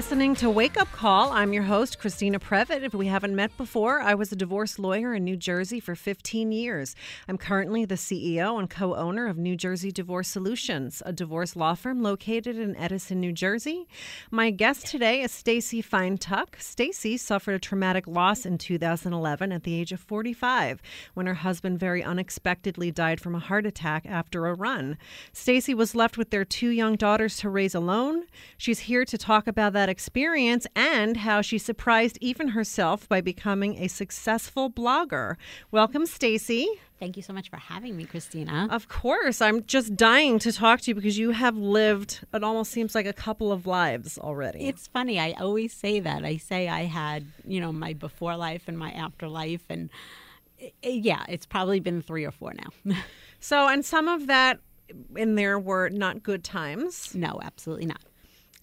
Listening to Wake Up Call. I'm your host, Christina Previte. If we haven't met before, I was a divorce lawyer in New Jersey for 15 years. I'm currently the CEO and co owner of New Jersey Divorce Solutions, a divorce law firm located in Edison, New Jersey. My guest today is Stacy Feintuch. Stacy suffered a traumatic loss in 2011 at the age of 45 when her husband very unexpectedly died from a heart attack after a run. Stacy was left with their two young daughters to raise alone. She's here to talk about that experience and how she surprised even herself by becoming a successful blogger. Welcome, Stacy. Thank you so much for having me, Christina. Of course. I'm just dying to talk to you because you have lived, it almost seems like a couple of lives already. It's funny. I always say that. I say I had, you know, my before life and my afterlife. And eh, yeah, it's probably been three or four now. so, and some of that in there were not good times. No, absolutely not.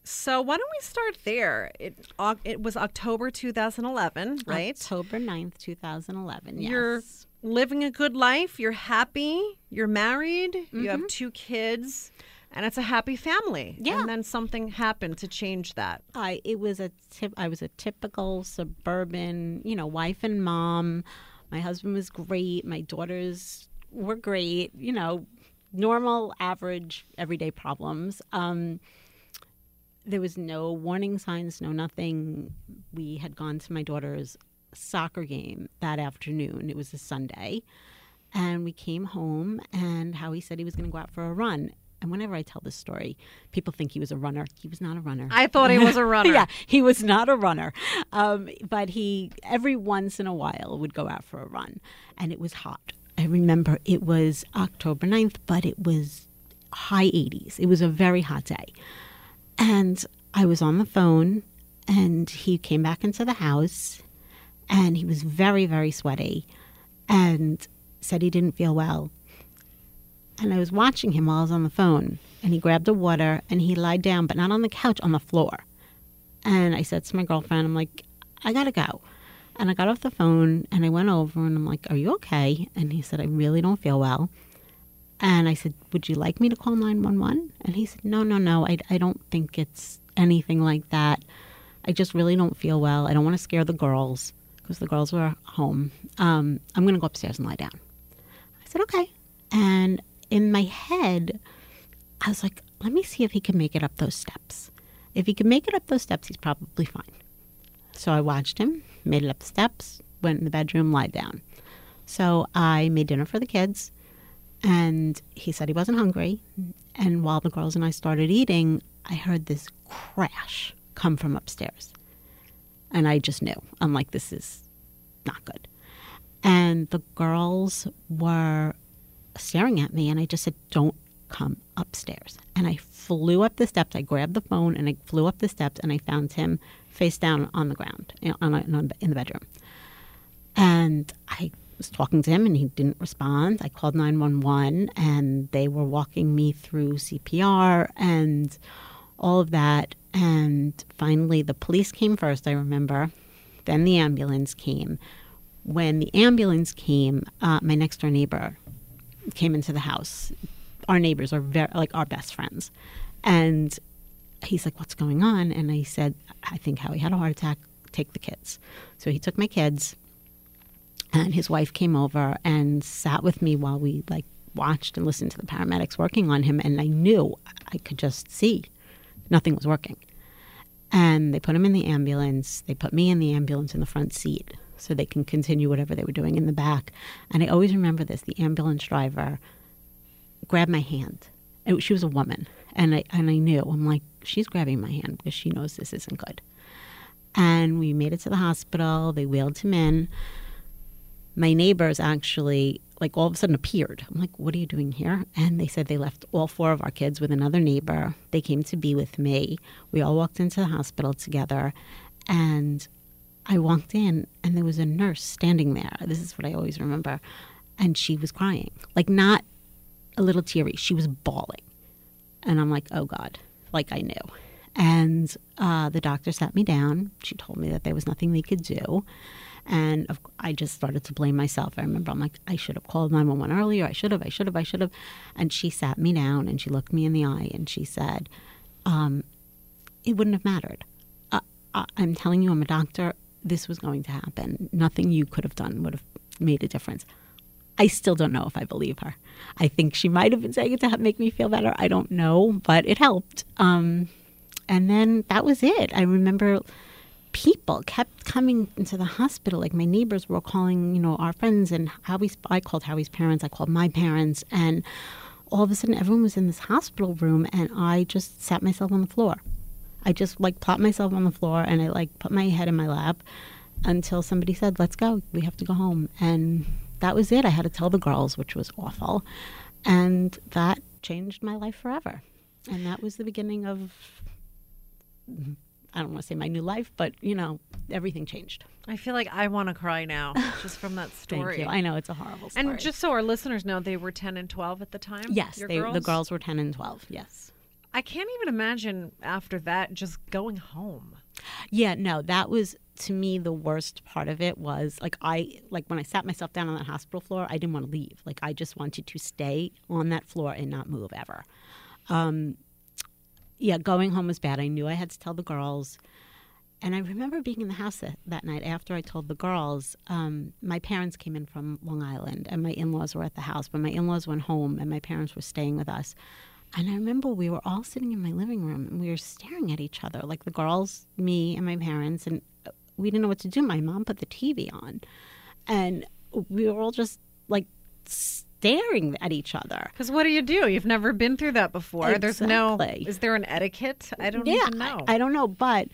So why don't we start there? It it was October 2011, right? October 9th, 2011. Yes. You're living a good life. You're happy. You're married. Mm-hmm. You have mm-hmm. two kids. And it's a happy family. Yeah. And then something happened to change that. I it was a tip I was a typical suburban, you know, wife and mom. My husband was great. My daughters were great, you know, normal, average, everyday problems. Um, there was no warning signs, no nothing. We had gone to my daughter's soccer game that afternoon. It was a Sunday. And we came home, and Howie said he was going to go out for a run. And whenever I tell this story, people think he was a runner. He was not a runner. I thought he was a runner. yeah, he was not a runner. Um, but he, every once in a while, would go out for a run. And it was hot. I remember it was October 9th, but it was high 80s. It was a very hot day. And I was on the phone, and he came back into the house, and he was very, very sweaty, and said he didn't feel well. And I was watching him while I was on the phone, and he grabbed a water and he lied down, but not on the couch, on the floor. And I said to my girlfriend, I'm like, I gotta go. And I got off the phone and I went over and I'm like, Are you okay? And he said, I really don't feel well. And I said, Would you like me to call 911? And he said, No, no, no. I, I don't think it's anything like that. I just really don't feel well. I don't want to scare the girls because the girls were home. Um, I'm going to go upstairs and lie down. I said, Okay. And in my head, I was like, Let me see if he can make it up those steps. If he can make it up those steps, he's probably fine. So I watched him, made it up the steps, went in the bedroom, lied down. So I made dinner for the kids and he said he wasn't hungry. And while the girls and I started eating, I heard this crash come from upstairs. And I just knew. I'm like, this is not good. And the girls were staring at me, and I just said, don't come upstairs. And I flew up the steps. I grabbed the phone and I flew up the steps, and I found him face down on the ground in, the bedroom. And I was talking to him and he didn't respond. I called 911 and they were walking me through CPR and all of that. And finally, the police came first, I remember. Then the ambulance came. When the ambulance came, uh, my next door neighbor came into the house. Our neighbors are very, like our best friends. And he's like, What's going on? And I said, I think Howie had a heart attack. Take the kids. So he took my kids and his wife came over and sat with me while we like watched and listened to the paramedics working on him and I knew I could just see nothing was working. And they put him in the ambulance. They put me in the ambulance in the front seat so they can continue whatever they were doing in the back. And I always remember this the ambulance driver grabbed my hand. It, she was a woman. And I, and I knew, I'm like, she's grabbing my hand because she knows this isn't good. And we made it to the hospital. They wheeled him in my neighbors actually like all of a sudden appeared. I'm like, what are you doing here? And they said they left all four of our kids with another neighbor. They came to be with me. We all walked into the hospital together. And I walked in, and there was a nurse standing there. This is what I always remember. And she was crying, like not a little teary. She was bawling. And I'm like, oh God, like I knew. And uh, the doctor sat me down. She told me that there was nothing they could do. And I just started to blame myself. I remember I'm like, I should have called 911 earlier. I should have, I should have, I should have. And she sat me down and she looked me in the eye and she said, um, It wouldn't have mattered. I- I'm telling you, I'm a doctor. This was going to happen. Nothing you could have done would have made a difference. I still don't know if I believe her. I think she might have been saying it to make me feel better. I don't know, but it helped. Um, and then that was it. I remember people kept coming into the hospital. Like my neighbors were calling, you know, our friends and Howie's. I called Howie's parents. I called my parents, and all of a sudden, everyone was in this hospital room, and I just sat myself on the floor. I just like plopped myself on the floor, and I like put my head in my lap until somebody said, "Let's go. We have to go home." And that was it. I had to tell the girls, which was awful, and that changed my life forever. And that was the beginning of I don't want to say my new life, but you know, everything changed. I feel like I want to cry now just from that story. I know it's a horrible story. And just so our listeners know, they were 10 and 12 at the time? yes, your they, girls? the girls were 10 and 12. Yes. I can't even imagine after that just going home. Yeah, no, that was to me the worst part of it was like I like when I sat myself down on that hospital floor, I didn't want to leave. Like I just wanted to stay on that floor and not move ever. Um, yeah, going home was bad. I knew I had to tell the girls. And I remember being in the house that, that night after I told the girls. Um, my parents came in from Long Island, and my in laws were at the house. But my in laws went home, and my parents were staying with us. And I remember we were all sitting in my living room, and we were staring at each other, like the girls, me, and my parents. And we didn't know what to do. My mom put the TV on, and we were all just like staring at each other. Because what do you do? You've never been through that before. There's no. Exactly. Is there an etiquette? I don't yeah, even know. I, I don't know. But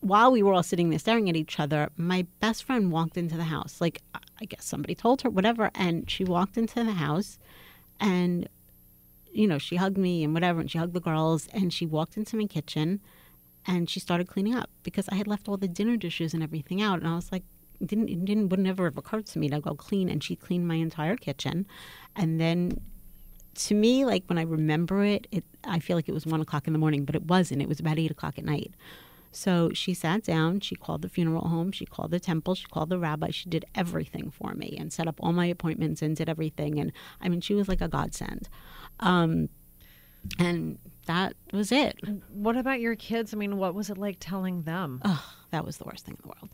while we were all sitting there staring at each other, my best friend walked into the house. Like, I- guess somebody told her, whatever. And she walked into the house and, you know, she hugged me and whatever. And she hugged the girls. And she walked into my kitchen and she started cleaning up because I had left all the dinner dishes and everything out. And I was like, didn't, it didn't, would never have occurred to me to go clean. And she cleaned my entire kitchen. And then to me, like when I remember it, it I feel like it was one o'clock in the morning, but it wasn't. It was about eight o'clock at night. So she sat down, she called the funeral home, she called the temple, she called the rabbi, she did everything for me and set up all my appointments and did everything. And I mean, she was like a godsend. Um, and that was it. what about your kids? I mean, what was it like telling them? Oh, that was the worst thing in the world.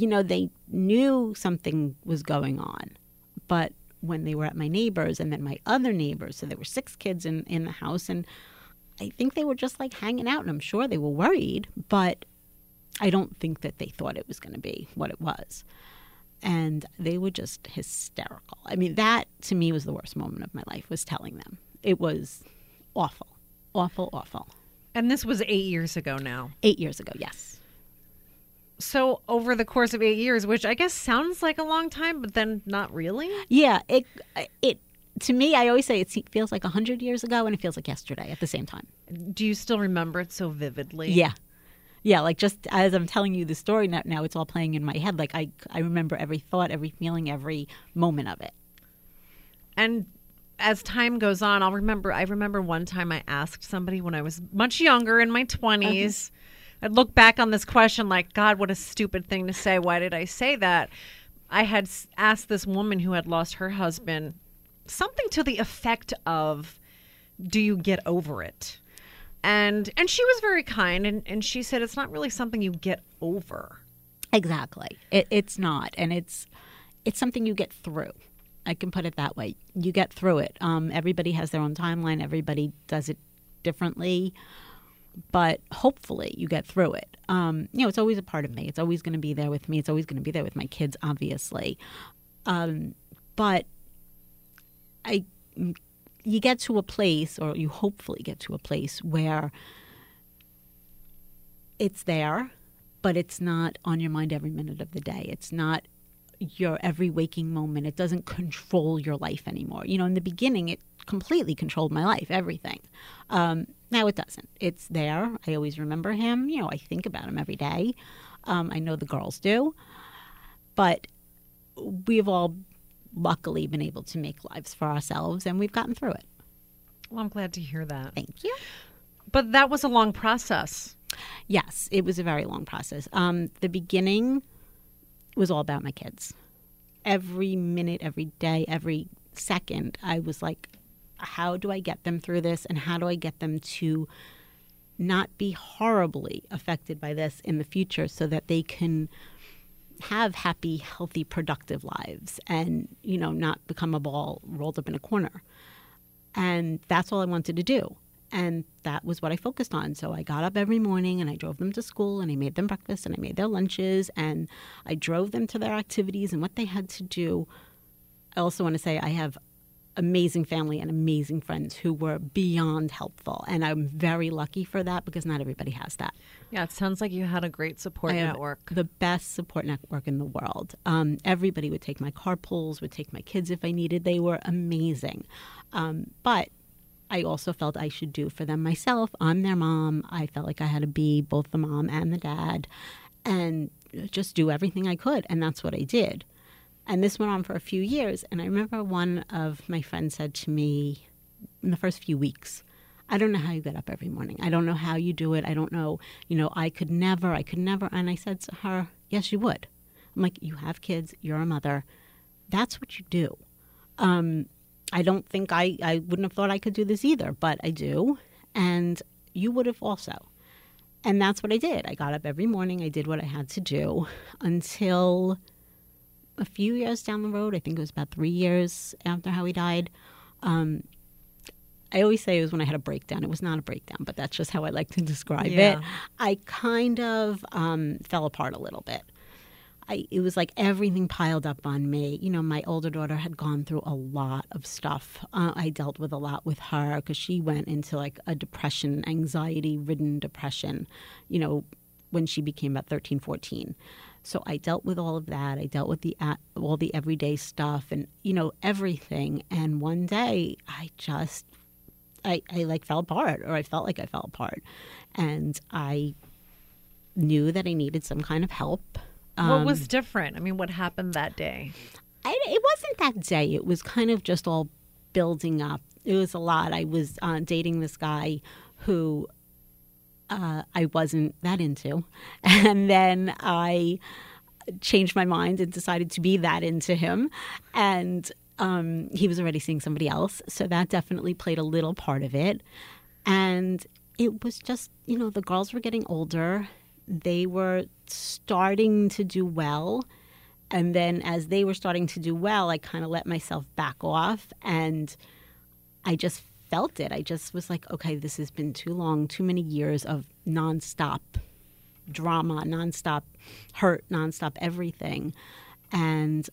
You know, they knew something was going on, but when they were at my neighbors and then my other neighbors, so there were six kids in, in the house, and I think they were just like hanging out, and I'm sure they were worried, but I don't think that they thought it was going to be what it was. And they were just hysterical. I mean, that to me was the worst moment of my life, was telling them. It was awful, awful, awful. And this was eight years ago now. Eight years ago, yes. So over the course of eight years, which I guess sounds like a long time, but then not really. Yeah, it it to me, I always say it feels like a hundred years ago, and it feels like yesterday at the same time. Do you still remember it so vividly? Yeah, yeah. Like just as I'm telling you the story now, now it's all playing in my head. Like I I remember every thought, every feeling, every moment of it. And as time goes on, I'll remember. I remember one time I asked somebody when I was much younger in my 20s. I'd look back on this question like, God, what a stupid thing to say. Why did I say that? I had asked this woman who had lost her husband something to the effect of, "Do you get over it?" And and she was very kind, and and she said it's not really something you get over. Exactly. It, it's not, and it's it's something you get through. I can put it that way. You get through it. Um, everybody has their own timeline. Everybody does it differently, but hopefully you get through it. Um, you know, it's always a part of me. It's always going to be there with me. It's always going to be there with my kids, obviously. Um, but I, you get to a place, or you hopefully get to a place where it's there, but it's not on your mind every minute of the day. It's not your every waking moment. It doesn't control your life anymore. You know, in the beginning, it completely controlled my life, everything. Um, now it doesn't. It's there. I always remember him. You know, I think about him every day. Um, I know the girls do. But we've all luckily been able to make lives for ourselves and we've gotten through it. Well, I'm glad to hear that. Thank you. But that was a long process. Yes, it was a very long process. Um, the beginning was all about my kids. Every minute, every day, every second, I was like, how do I get them through this and how do I get them to not be horribly affected by this in the future so that they can have happy, healthy, productive lives and, you know, not become a ball rolled up in a corner. And that's all I wanted to do. And that was what I focused on. So I got up every morning and I drove them to school and I made them breakfast and I made their lunches and I drove them to their activities and what they had to do. I also want to say I have amazing family and amazing friends who were beyond helpful. And I'm very lucky for that because not everybody has that. Yeah, it sounds like you had a great support I network. The best support network in the world. Um, everybody would take my car carpools, would take my kids if I needed. They were amazing. Um, but I also felt I should do for them myself. I'm their mom. I felt like I had to be both the mom and the dad and just do everything I could. And that's what I did. And this went on for a few years. And I remember one of my friends said to me in the first few weeks, I don't know how you get up every morning. I don't know how you do it. I don't know, you know, I could never, I could never. And I said to her, Yes, you would. I'm like, You have kids, you're a mother. That's what you do. Um, I don't think I, I wouldn't have thought I could do this either, but I do. And you would have also. And that's what I did. I got up every morning. I did what I had to do until a few years down the road. I think it was about three years after Howie died. Um, I always say it was when I had a breakdown. It was not a breakdown, but that's just how I like to describe Yeah. it. I kind of um, fell apart a little bit. I, it was like everything piled up on me. You know, my older daughter had gone through a lot of stuff. Uh, I dealt with a lot with her because she went into like a depression, anxiety ridden depression, you know, when she became about 13, 14. So I dealt with all of that. I dealt with the all the everyday stuff and you know everything. And one day I just I, I like fell apart or I felt like I fell apart. And I knew that I needed some kind of help. what Um, was different? I mean, what happened that day? I, it wasn't that day. It was kind of just all building up. It was a lot. I was uh, dating this guy who uh, I wasn't that into. And then I changed my mind and decided to be that into him. And um, he was already seeing somebody else. So that definitely played a little part of it. And it was just, you know, the girls were getting older. They were starting to do well. And then as they were starting to do well, I kind of let myself back off and I just felt it. I just was like, okay, this has been too long, too many years of nonstop drama, nonstop hurt, nonstop everything. And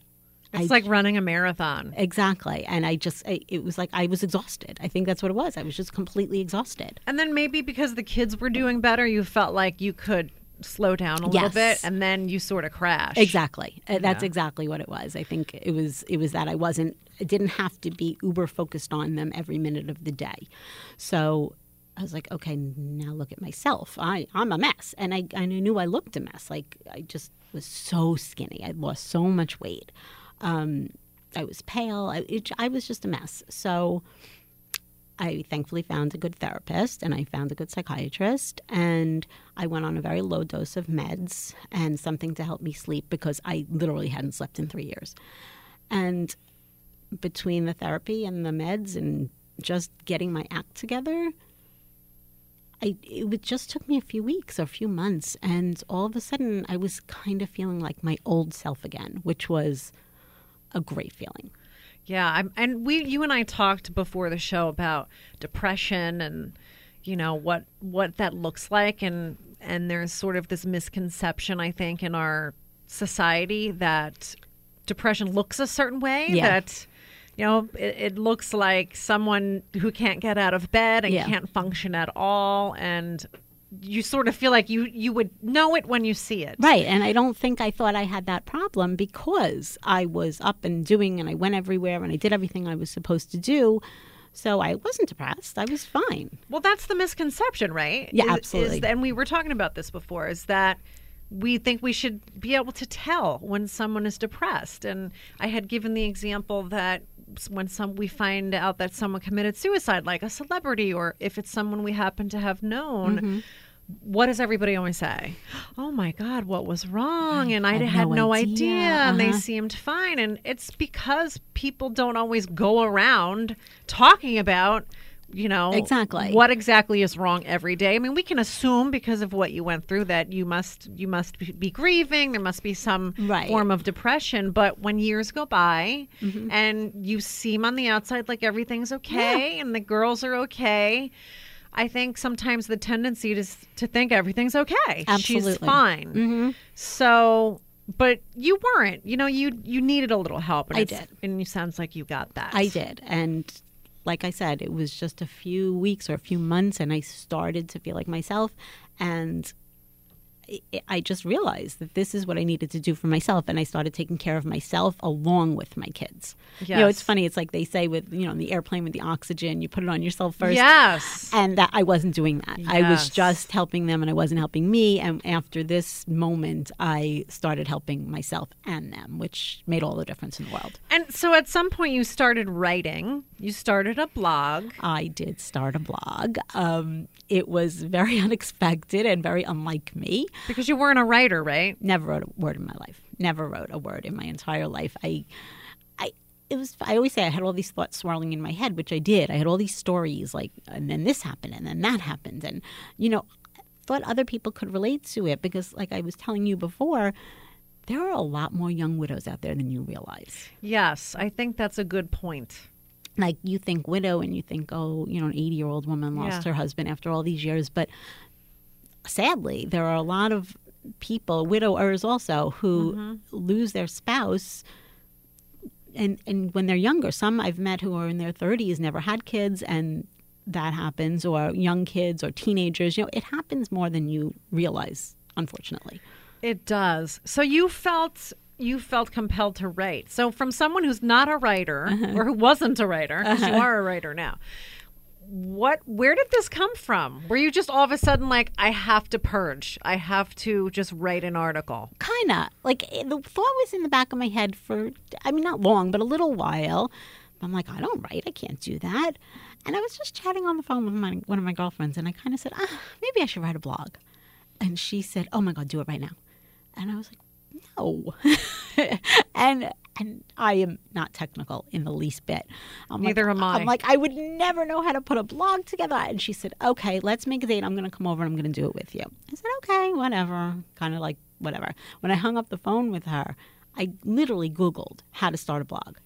It's I- like running a marathon. exactly. And I just, I, it was like I was exhausted. I think that's what it was. I was just completely exhausted. And then maybe because the kids were doing better, you felt like you could slow down a little bit and then you sort of crash Exactly. Uh, That's exactly what it was. I think it was it was that I wasn't I didn't have to be uber focused on them every minute of the day. So I was like, okay, now look at myself. I, I'm a mess. And I, I knew I looked a mess. Like I just was so skinny. I lost so much weight. Um, I was pale. I, it, I was just a mess. So I thankfully found a good therapist and I found a good psychiatrist and I went on a very low dose of meds and something to help me sleep because I literally hadn't slept in three years. And between the therapy and the meds and just getting my act together, I it just took me a few weeks or a few months, and all of a sudden I was kind of feeling like my old self again, which was a great feeling. Yeah, I'm, and we, you and I talked before the show about depression and you know what what that looks like, and and there's sort of this misconception I think in our society that depression looks a certain way. Yeah. That you know it, it looks like someone who can't get out of bed and Yeah. can't function at all, and you sort of feel like you you would know it when you see it. Right. And I don't think I thought I had that problem because I was up and doing and I went everywhere and I did everything I was supposed to do. So I wasn't depressed. I was fine. Well, that's the misconception, right? Yeah, Is- absolutely. Is, and we were talking about this before. Is that we think we should be able to tell when someone is depressed, and I had given the example that when some we find out that someone committed suicide, like a celebrity, or if it's someone we happen to have known. Mm-hmm. What does everybody always say? Oh my God, what was wrong? And I had had, no idea. idea. And they Uh-huh. seemed fine. And it's because people don't always go around talking about you know Exactly. what exactly is wrong every day. I mean, we can assume because of what you went through that you must you must be- grieving. There must be some Right. Mm-hmm. form of depression. But when years go by and you seem on the outside like everything's okay and the girls are okay. I think sometimes the tendency is to think everything's okay. She's Absolutely. fine. Mm-hmm. So, but you weren't. You know, you you needed a little help. And I did. and it sounds like you got that. I did. And like I said, it was just a few weeks or a few months, and I started to feel like myself. And I- I just realized that this is what I needed to do for myself. And I started taking care of myself along with my kids. You know, it's funny. It's like they say with, you know, in the airplane with the oxygen, you put it on yourself first. Yes. And that I wasn't doing that. I was just helping them and I wasn't helping me. And after this moment, I started helping myself and them, which made all the difference in the world. And so at some point you started writing. You started a blog. I did start a blog. Um, it was very unexpected and very unlike me. Because you weren't a writer, right? Never wrote a word in my life. Never wrote a word in my entire life. I, I, it was. I always say I had all these thoughts swirling in my head, which I did. I had all these stories, like, and then this happened, and then that happened, and you know, thought other people could relate to it because, like I was telling you before, there are a lot more young widows out there than you realize. Yes, I think that's a good point. like you think widow and you think oh you know an 80 year old woman lost Yeah. her husband after all these years but sadly there are a lot of people widowers also who Mm-hmm. lose their spouse and and when they're younger some i've met who are in their 30s never had kids and that happens or young kids or teenagers you know it happens more than you realize unfortunately It does. So you felt you felt compelled to write. So from someone who's not a writer or who wasn't a writer, 'cause you are a writer now. What where did this come from? Were you just all of a sudden like I have to purge. I have to just write an article. kind of like the thought was in the back of my head for i mean not long but a little while. I'm like i don't write. I can't do that. And i was just chatting on the phone with my, one of my girlfriends and i kind of said ah, maybe i should write a blog. And she said oh my god do it right now. And i was like no. And and i am not technical in the least bit. I'm Neither like, am I. i'm like i would never know how to put a blog together. And she said okay let's make a date. I'm going to come over and i'm going to do it with you. I said okay whatever. Kind of like whatever. When i hung up the phone with her i literally googled how to start a blog.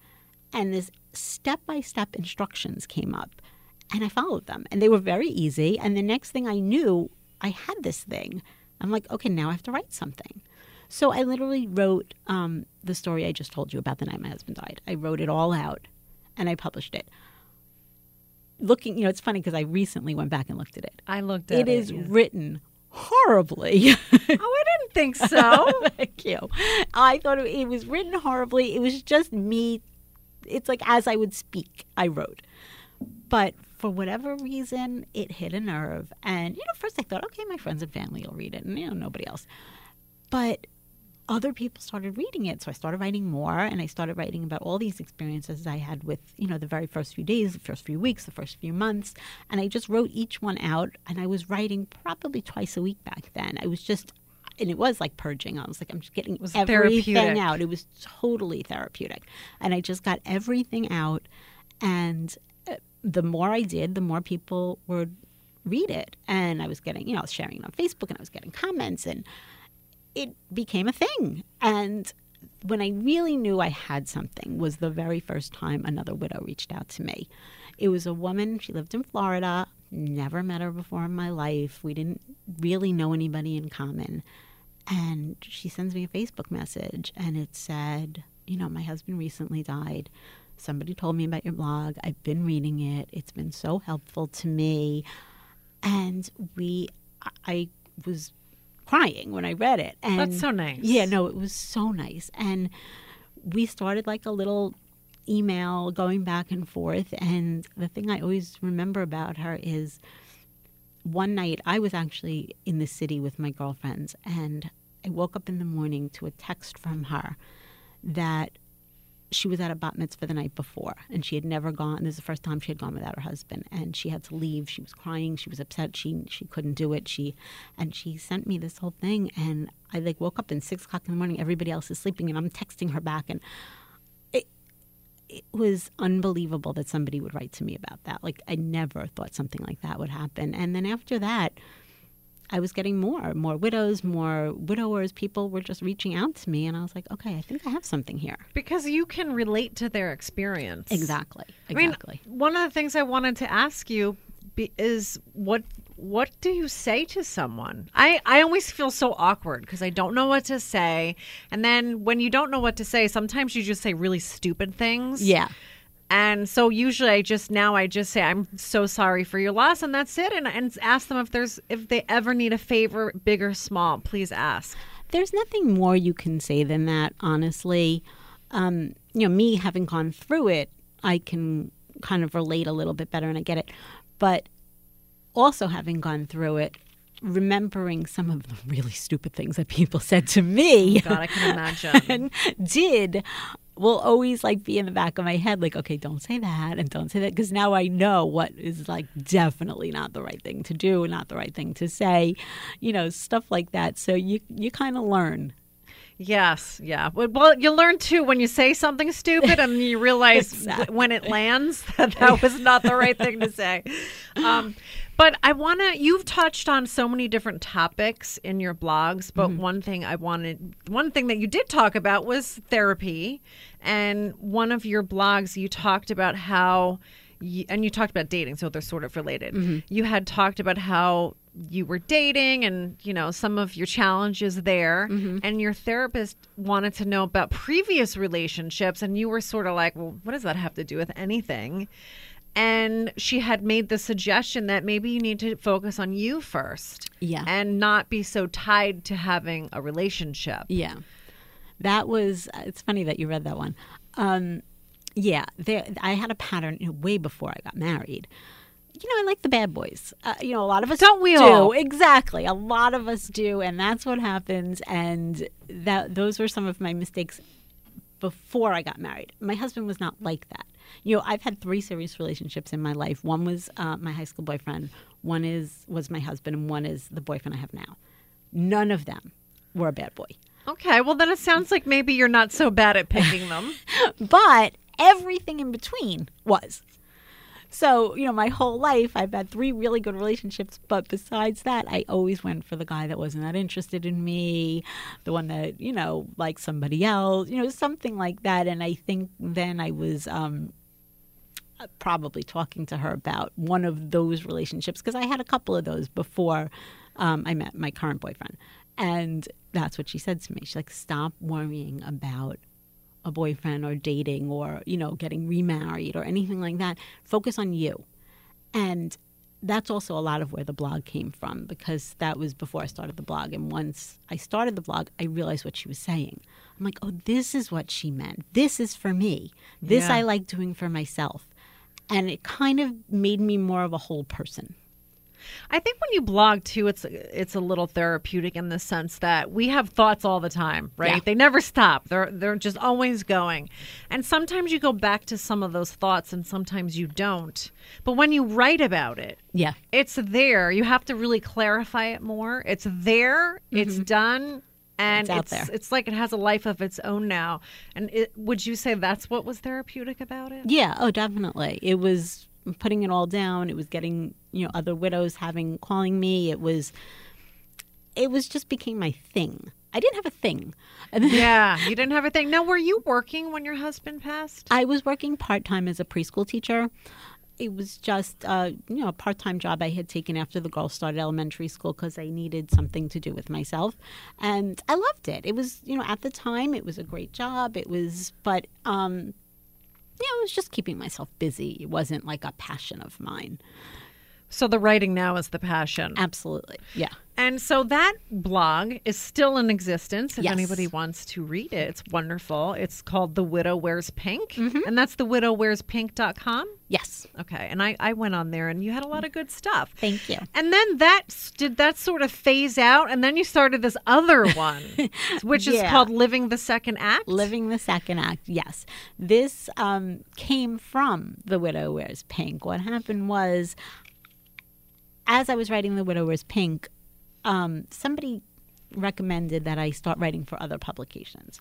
And this step-by-step instructions came up and i followed them. And they were very easy. And the next thing i knew i had this thing. I'm like okay now i have to write something so I literally wrote um, the story I just told you about the night my husband died. I wrote it all out and I published it. Looking, you know, it's funny because I recently went back and looked at it. I looked at It it. is yeah. written horribly. Oh, I didn't think so. Thank you. I thought it, it was written horribly. It was just me. It's like as I would speak, I wrote. But for whatever reason, it hit a nerve. And, you know, first I thought, okay, my friends and family will read it, and, you know, nobody else. But other people started reading it. So I started writing more and I started writing about all these experiences I had with, you know, the very first few days, the first few weeks, the first few months. And I just wrote each one out and I was writing probably twice a week back then. I was just and it was like purging. I was like, I'm just getting it was everything therapeutic. out. It was totally therapeutic. And I just got everything out. And uh, the more I did, the more people would read it. And I was getting, you know, I was sharing it on Facebook and I was getting comments and it became a thing. And when I really knew I had something was the very first time another widow reached out to me. It was a woman, she lived in Florida, never met her before in my life. We didn't really know anybody in common. And she sends me a Facebook message and it said, You know, my husband recently died. Somebody told me about your blog. I've been reading it. It's been so helpful to me. And we, I- was crying when I read it. And That's so nice. Yeah, no, it was so nice. And we started like a little email going back and forth. And the thing I always remember about her is one night I was actually in the city with my girlfriends, and I woke up in the morning to a text from her that she was at a bat mitzvah the night before, and she had never gone. This is the first time she had gone without her husband, and she had to leave. She was crying. She was upset. She she couldn't do it. She and she sent me this whole thing, and I like woke up in six o'clock in the morning. Everybody else is sleeping, and I'm texting her back, and it was unbelievable that somebody would write to me about that. Like I never thought something like that would happen. And then after that, I was getting more, more widows, more widowers. People were just reaching out to me, and I was like, okay, I think I have something here. Because you can relate to their experience. Exactly. I mean, Exactly. one of the things I wanted to ask you be, is what what do you say to someone? I I always feel so awkward because I don't know what to say, and then when you don't know what to say, sometimes you just say really stupid things. yeah. And so usually I just now I just say I'm so sorry for your loss and that's it and and ask them if there's if they ever need a favor big or small please ask. There's nothing more you can say than that, honestly. Um, you know, me having gone through it, I can kind of relate a little bit better and I get it. But also having gone through it, remembering some of the really stupid things that people said to me God, I can imagine. did will always like be in the back of my head like okay don't say that and don't say that because now i know what is like definitely not the right thing to do and not the right thing to say you know stuff like that so you you kind of learn Yes, yeah. Well, Well, you learn too when you say something stupid and you realize Exactly. when it lands that that was not the right thing to say. Um, but I want to, you've touched on so many different topics in your blogs, but mm-hmm. one thing I wanted, one thing that you did talk about was therapy. And one of your blogs, you talked about how, you, and you talked about dating, so they're sort of related. Mm-hmm. You had talked about how you were dating and you know some of your challenges there. Mm-hmm. And your therapist wanted to know about previous relationships and you were sort of like well what does that have to do with anything and she had made the suggestion that maybe you need to focus on you first Yeah. and not be so tied to having a relationship yeah that was it's funny that you read that one um yeah there i had a pattern you know, way before i got married you know, I like the bad boys. Uh, you know, a lot of us Don't we do. all? Exactly, a lot of us do, and that's what happens. And that those were some of my mistakes before I got married. My husband was not like that. You know, I've had three serious relationships in my life. One was uh, my high school boyfriend. One is was my husband, and one is the boyfriend I have now. None of them were a bad boy. okay well then it sounds like maybe you're not so bad at picking them but everything in between was. So, you know, my whole life I've had three really good relationships, but besides that, I always went for the guy that wasn't that interested in me, the one that, you know, liked somebody else, you know, something like that. And I think then I was um probably talking to her about one of those relationships because I had a couple of those before um, I met my current boyfriend. And that's what she said to me. She's like, stop worrying about a boyfriend or dating or, you know, getting remarried or anything like that. Focus on you. And that's also a lot of where the blog came from because that was before I started the blog. And once I started the blog, I realized what she was saying. I'm like, oh, this is what she meant. This is for me. This Yeah. I like doing for myself. And it kind of made me more of a whole person. I think when you blog too, it's it's a little therapeutic in the sense that we have thoughts all the time, right? Yeah. They never stop. They're they're just always going, and sometimes you go back to some of those thoughts, and sometimes you don't. But when you write about it, Yeah. it's there. You have to really clarify it more. It's there. It's mm-hmm. done. And It's out it's, there. it's like it has a life of its own now. And it, would you say that's what was therapeutic about it? Yeah, oh, definitely. It was putting it all down. It was getting, you know, other widows having calling me. It was, it was just became my thing. I didn't have a thing. Yeah, you didn't have a thing. Now, were you working when your husband passed? I was working part time as a preschool teacher. It was just, uh, you know, a part time job I had taken after the girls started elementary school because I needed something to do with myself, and I loved it. It was, you know, at the time it was a great job. It was, but um, yeah, it was just keeping myself busy. It wasn't like a passion of mine. So the writing now is the passion. Absolutely, yeah. And so that blog is still in existence. If Yes. anybody wants to read it, it's wonderful. It's called The Widow Wears Pink. Mm-hmm. And that's thewidowwearspink.com. Yes. Okay. And I, I went on there and you had a lot of good stuff. Thank you. And then that did that sort of phase out, and then you started this other one, which is called Living the Second Act. Living the second act, yes. This um, came from The Widow Wears Pink. What happened was, as I was writing The Widow Wears Pink, um, somebody recommended that I start writing for other publications.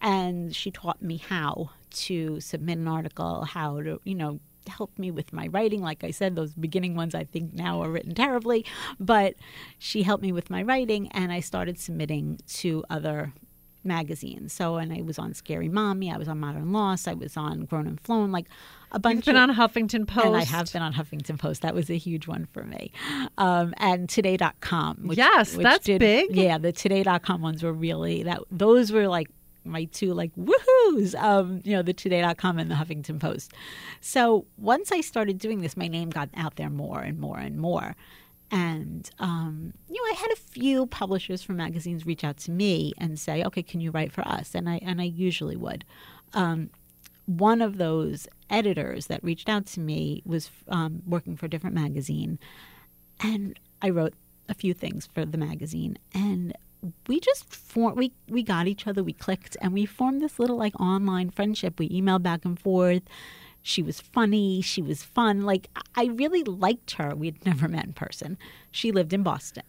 And she taught me how to submit an article, how to, you know, help me with my writing. Like I said, those beginning ones I think now are written terribly, but she helped me with my writing and I started submitting to other magazines. So, and I was on Scary Mommy, I was on Modern Loss, I was on Grown and Flown, like a bunch. You've been of, on Huffington Post, and I have been on Huffington Post. That was a huge one for me. Um, and Today.com. Which, yes, which that's did, big. Yeah, the Today.com ones were really that. Those were like my two like woohoo's. Um, you know, the Today.com and the Huffington Post. So once I started doing this, my name got out there more and more and more. And um, you know, I had a few publishers from magazines reach out to me and say, "Okay, can you write for us?" And I and I usually would. Um, one of those editors that reached out to me was um, working for a different magazine, and I wrote a few things for the magazine, and we just formed we we got each other, we clicked, and we formed this little like online friendship. We emailed back and forth. She was funny. She was fun. Like I really liked her. We had never met in person. She lived in Boston.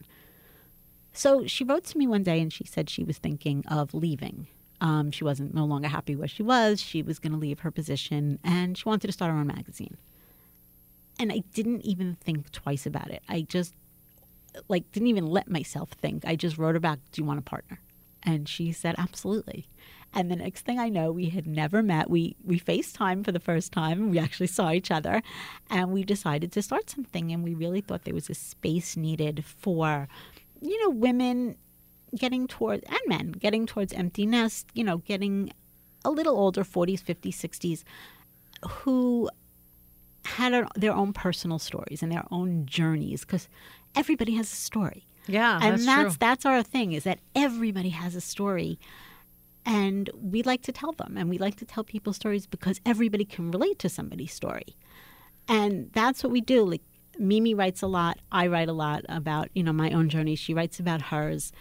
So she wrote to me one day and she said she was thinking of leaving. Um, she wasn't no longer happy where she was. She was going to leave her position and she wanted to start her own magazine. And I didn't even think twice about it. I just like didn't even let myself think. I just wrote her back, "Do you want a partner?" And she said, "Absolutely." And the next thing I know, we had never met. We we FaceTime for the first time. We actually saw each other, and we decided to start something. And we really thought there was a space needed for, you know, women getting towards and men getting towards empty nest. You know, getting a little older, forties, fifties, sixties, who had a, their own personal stories and their own journeys because everybody has a story. Yeah, and that's, that's that's our thing is that everybody has a story and we like to tell them and we like to tell people stories because everybody can relate to somebody's story. And that's what we do. Like mimi writes a lot. I write a lot about you know my own journey. She writes about hers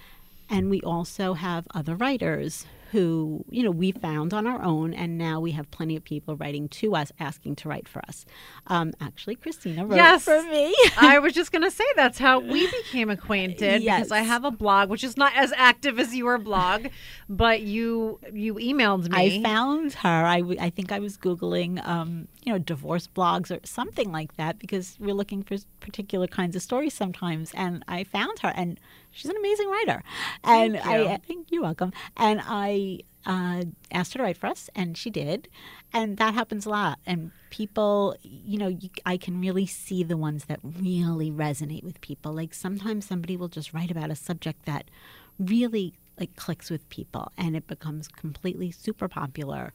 and we also have other writers who you know we found on our own and now we have plenty of people writing to us asking to write for us um, actually christina wrote Yes. for me I was just going to say that's how we became acquainted because I have a blog which is not as active as your blog, but you you emailed me. I found her. I, w- I think I was Googling, um, you know, divorce blogs or something like that because we're looking for particular kinds of stories sometimes. And I found her, and she's an amazing writer. And Thank I, you. I think you're welcome. And I uh, asked her to write for us, and she did. And that happens a lot. And people, you know, you, I can really see the ones that really resonate with people. Like sometimes somebody will just write about a subject that really like clicks with people and it becomes completely super popular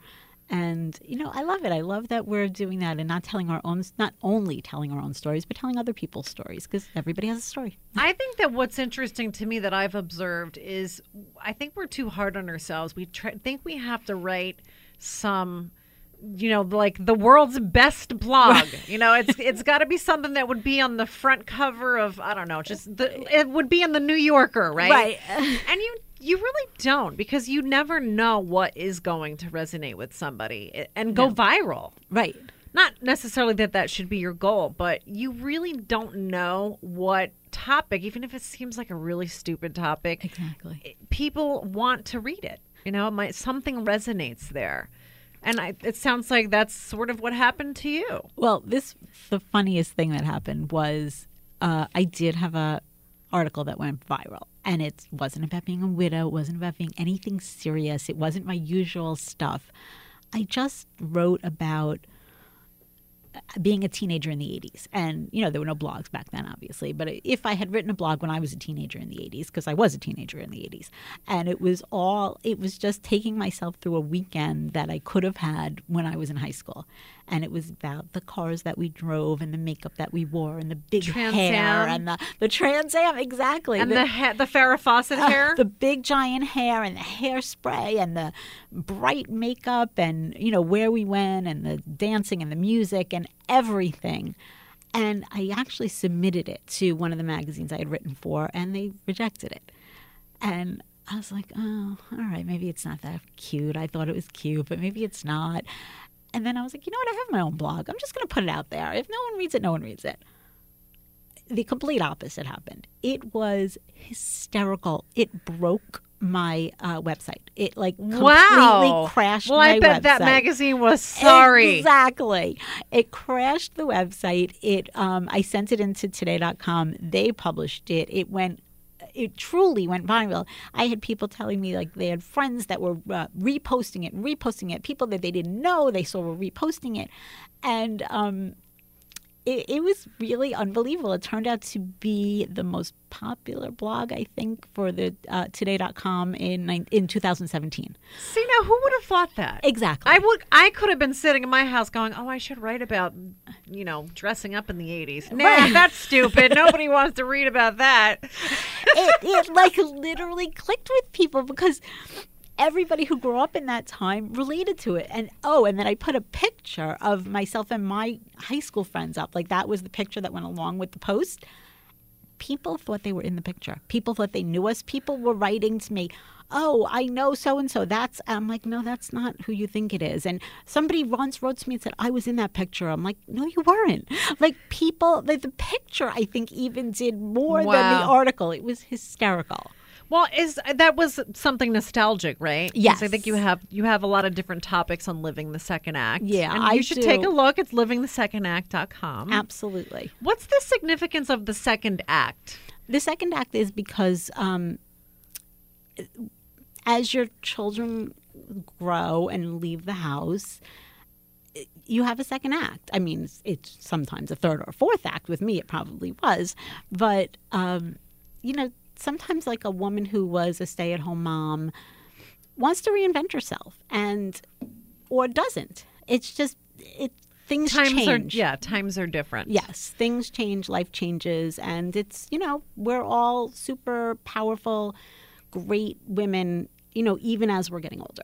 and you know i love it. I love that we're doing that and not telling our own not only telling our own stories but telling other people's stories because everybody has a story. I think that what's interesting to me that I've observed is I think we're too hard on ourselves. We try, think we have to write some you know like the world's best blog. You know it's it's got to be something that would be on the front cover of i don't know just the it would be in the new yorker right? Right. And you you really don't because you never know what is going to resonate with somebody and go No. viral right not necessarily that that should be your goal, but you really don't know what topic, even if it seems like a really stupid topic, exactly people want to read it. You know, it might something resonates there, and I, it sounds like that's sort of what happened to you. well this the funniest thing that happened was uh, i did have a article that went viral and it wasn't about being a widow it wasn't about being anything serious it wasn't my usual stuff. I just wrote about being a teenager in the 80s. And, you know, there were no blogs back then, obviously. But if I had written a blog when I was a teenager in the 80s, because I was a teenager in the 80s, and it was all, it was just taking myself through a weekend that I could have had when I was in high school. And it was about the cars that we drove and the makeup that we wore and the big Trans hair Am. and the, the Trans Am, exactly. And the ha- the Farrah Fawcett Uh, hair. the big giant hair and the hairspray and the bright makeup and you know where we went and the dancing and the music and everything. And I actually submitted it to one of the magazines I had written for and they rejected it. And I was like, oh, all right, maybe it's not that cute. I thought it was cute, but maybe it's not. And then I was like, you know what? I have my own blog. I'm just going to put it out there. If no one reads it, no one reads it the complete opposite happened. It was hysterical. It broke my uh, website. It like completely wow. crashed well, I bet that magazine was sorry. Exactly. It crashed the website. It um, I sent it into today.com. They published it. It went it truly went viral. I had people telling me like they had friends that were uh, reposting it and reposting it. People that they didn't know they saw were reposting it, and um, it, it was really unbelievable. It turned out to be the most popular blog I think for the uh, Today.com in in 2017. See now, who would have thought that? Exactly. I would. I could have been sitting in my house going, "Oh, I should write about, you know, dressing up in the '80s." Nah, Right. that's stupid. Nobody wants to read about that. it, it like literally clicked with people because everybody who grew up in that time related to it. And oh, and then I put a picture of myself and my high school friends up. Like that was the picture that went along with the post. People thought they were in the picture. People thought they knew us. People were writing to me, "Oh, I know so and so." That's I'm like, "No, that's not who you think it is." And somebody once wrote to me and said, "I was in that picture." I'm like, "No, you weren't." Like people, like the picture, I think even did more than the article. It was hysterical. Well, is that was something nostalgic, right? Yes. I think you have you have a lot of different topics on living the second act. Yeah, and I you should take a look. It's livingthesecondact.com. Absolutely. What's the significance of the second act? The second act is because um, as your children grow and leave the house, you have a second act. I mean, it's, it's sometimes a third or fourth act. With me, it probably was. But, um, you know, sometimes like a woman who was a stay at home mom wants to reinvent herself and, or doesn't. It's just, it, things Times change. are yeah, times are different. Yes, things change, life changes, and it's, you know, we're all super powerful, great women, you know, even as we're getting older.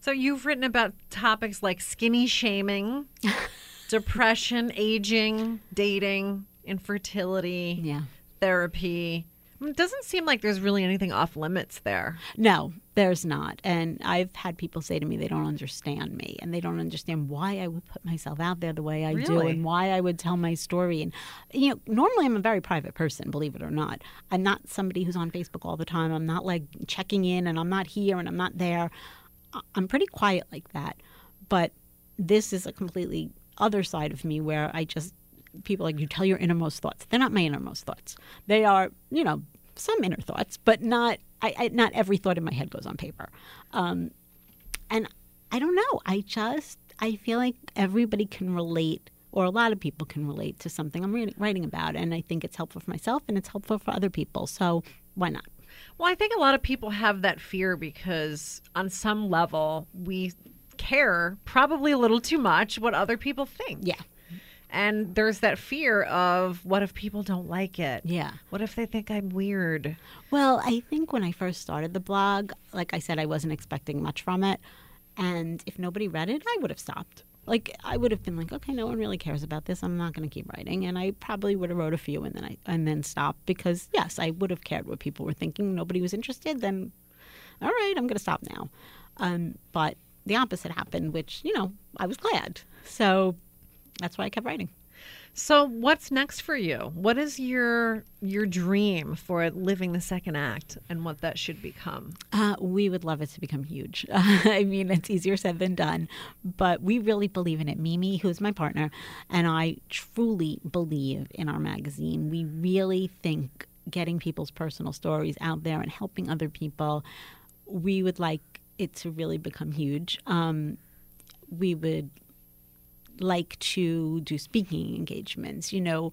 So you've written about topics like skinny shaming, depression, aging, dating, infertility, Yeah. therapy. It doesn't seem like there's really anything off limits there. No, there's not. And I've had people say to me they don't understand me and they don't understand why I would put myself out there the way I do and why I would tell my story. And, you know, normally I'm a very private person, believe it or not. I'm not somebody who's on Facebook all the time. I'm not like checking in and I'm not here and I'm not there. I'm pretty quiet like that. But this is a completely other side of me where I just people like you tell your innermost thoughts. They're not my innermost thoughts. They are, you know, some inner thoughts, but not I, I not every thought in my head goes on paper. Um, and I don't know. I just I feel like everybody can relate, or a lot of people can relate to something I'm reading, writing about, and I think it's helpful for myself and it's helpful for other people. So why not? Well, I think a lot of people have that fear because on some level we care probably a little too much what other people think. Yeah, And there's that fear of what if people don't like it? yeah. What if they think I'm weird? Well, I think when I first started the blog, like I said, I wasn't expecting much from it. And if nobody read it, I would have stopped. Like I would have been like, okay, no one really cares about this. I'm not going to keep writing, and I probably would have wrote a few and then I and then stopped because yes, I would have cared what people were thinking. Nobody was interested. Then, all right, I'm going to stop now. Um, but the opposite happened, which you know I was glad. So that's why I kept writing. So what's next for you? What is your your dream for living the second act and what that should become? Uh, we would love it to become huge. I mean, it's easier said than done, but we really believe in it. Mimi, who's my partner, and I truly believe in our magazine. We really think getting people's personal stories out there and helping other people, we would like it to really become huge. Um, we would like to do speaking engagements, you know,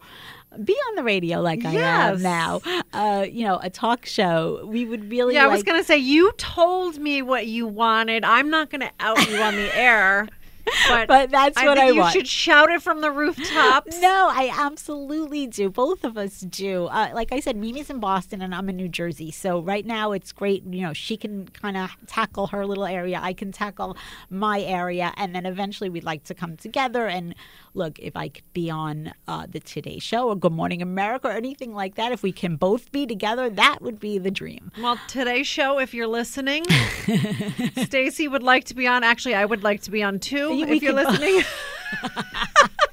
be on the radio like I am now, uh, you know, a talk show. We would really Yeah, I was going to say you told me what you wanted. I'm not going to out you on the air, but But that's I what think I you want. should shout it from the rooftops. No, I absolutely do. Both of us do. Uh, like I said, Mimi's in Boston and I'm in New Jersey. So right now it's great. You know, she can kind of tackle her little area. I can tackle my area. And then eventually we'd like to come together. And look, if I could be on uh, the Today Show or Good Morning America or anything like that, if we can both be together, that would be the dream. Well, today's show, if you're listening, Stacy would like to be on. Actually, I would like to be on too. We if you're listening.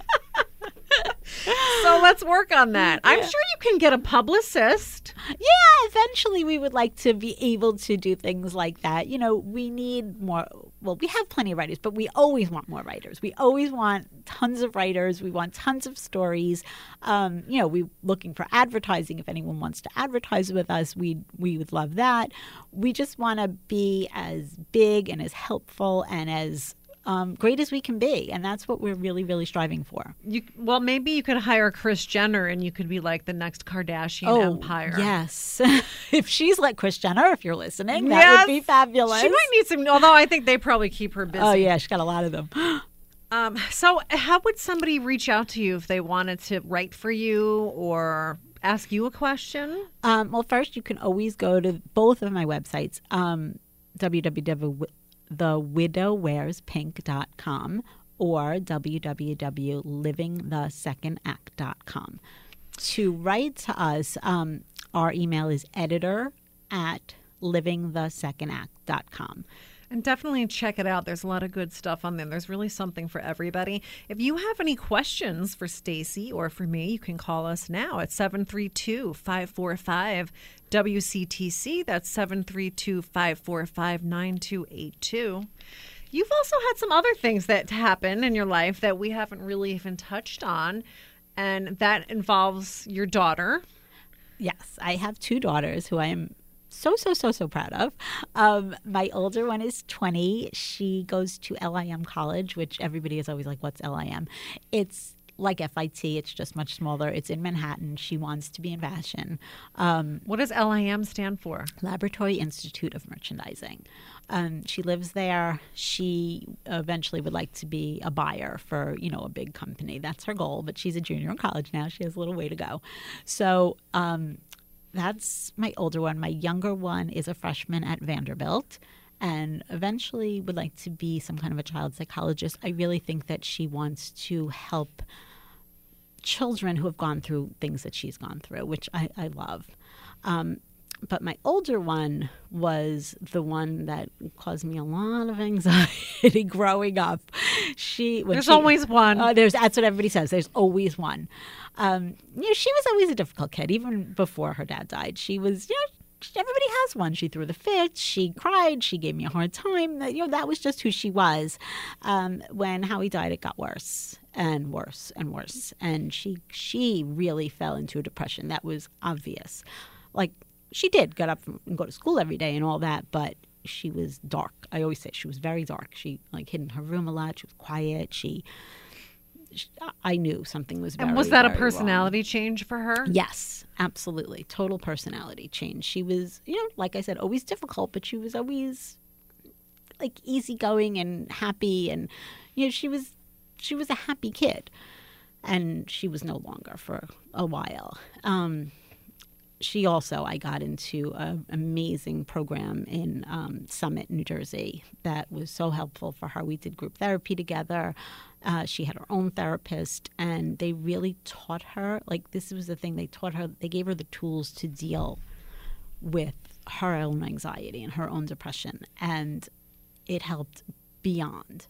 so let's work on that. I'm sure you can get a publicist. Yeah, eventually we would like to be able to do things like that. You know, we need more. Well, we have plenty of writers, but we always want more writers. We always want tons of writers. We want tons of stories. Um, you know, we're looking for advertising. If anyone wants to advertise with us, we we would love that. We just want to be as big and as helpful and as um, great as we can be, and that's what we're really, really striving for. You well, maybe you could hire Kris Jenner, and you could be like the next Kardashian Oh, empire. yes. if she's like Kris Jenner, if you're listening, that Yes. would be fabulous. She might need some. Although I think they probably keep her busy. Oh yeah, she's got a lot of them. Um, so, how would somebody reach out to you if they wanted to write for you or ask you a question? Um, well, first you can always go to both of my websites, um, www.thewidowwearspink.com or www.livingthesecondact.com. To write to us, um, our email is editor at livingthesecondact.com. And definitely check it out. There's a lot of good stuff on there. There's really something for everybody. If you have any questions for Stacy or for me, you can call us now at 732-545-WCTC. That's 732-545-9282. You've also had some other things that happen in your life that we haven't really even touched on, and that involves your daughter. Yes, I have two daughters who I am so, so, so, so proud of. Um, my older one is 20. She goes to LIM College, which everybody is always like, what's LIM? It's like FIT, it's just much smaller. It's in Manhattan. She wants to be in fashion. Um, What does LIM stand for? Laboratory Institute of Merchandising. Um, she lives there. She eventually would like to be a buyer for, you know, a big company. That's her goal. But she's a junior in college now. She has a little way to go. So um, that's my older one. My younger one is a freshman at Vanderbilt. And eventually would like to be some kind of a child psychologist. I really think that she wants to help children who have gone through things that she's gone through, which I, I love. Um, but my older one was the one that caused me a lot of anxiety growing up. She There's she- always one. Uh, there's that's what everybody says. There's always one. Um, you know, she was always a difficult kid, even before her dad died. She was, you know. Everybody has one. She threw the fit. She cried. She gave me a hard time. You know, that was just who she was. Um, when Howie died, it got worse and worse and worse. And she she really fell into a depression. That was obvious. Like she did get up and go to school every day and all that, but she was dark. I always say she was very dark. She like hid in her room a lot. She was quiet. She, she I knew something was very. And was that a very wrong. personality change for her? Yes, absolutely. Total personality change. She was, you know, like I said, always difficult, but she was always like easygoing and happy and you know, she was she was a happy kid. And she was no longer for a while. Um she also I got into an amazing program in um, Summit, New Jersey, that was so helpful for her. We did group therapy together. Uh, she had her own therapist, and they really taught her. Like this was the thing they taught her. They gave her the tools to deal with her own anxiety and her own depression, and it helped beyond.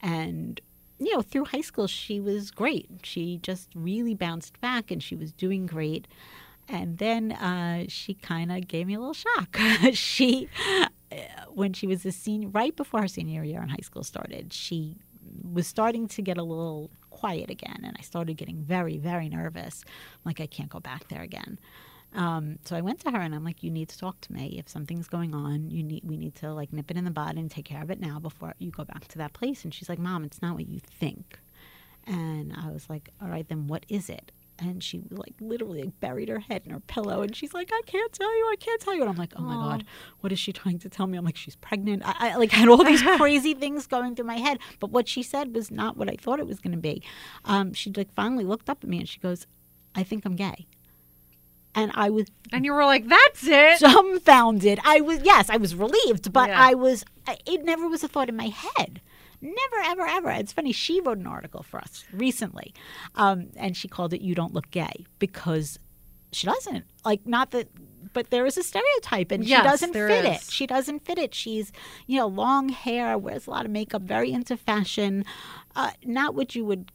And you know, through high school, she was great. She just really bounced back, and she was doing great and then uh, she kind of gave me a little shock. she, uh, when she was a senior, right before her senior year in high school started, she was starting to get a little quiet again, and I started getting very, very nervous. like, I can't go back there again. Um, so I went to her and I'm like, you need to talk to me. If something's going on, you need we need to like nip it in the bud and take care of it now before you go back to that place. And she's like, Mom, it's not what you think. And I was like, All right, then what is it? And she like literally like, buried her head in her pillow and she's like i can't tell you i can't tell you. And i'm like oh my god what is she trying to tell me? I'm like she's pregnant. I, I like had all these crazy things going through my head but what she said was not what i thought it was going to be. Um, she like finally looked up at me and she goes i think i'm gay. And i was And you were like, that's it. dumbfounded. I was yes i was relieved but Yeah. i was it never was a thought in my head Never, ever, ever. It's funny. She wrote an article for us recently, um, and she called it "You Don't Look Gay" because she doesn't. Like, not that, but there is a stereotype, and Yes, she doesn't fit is. it. She doesn't fit it. She's, you know, long hair, wears a lot of makeup, very into fashion. Uh, not what you would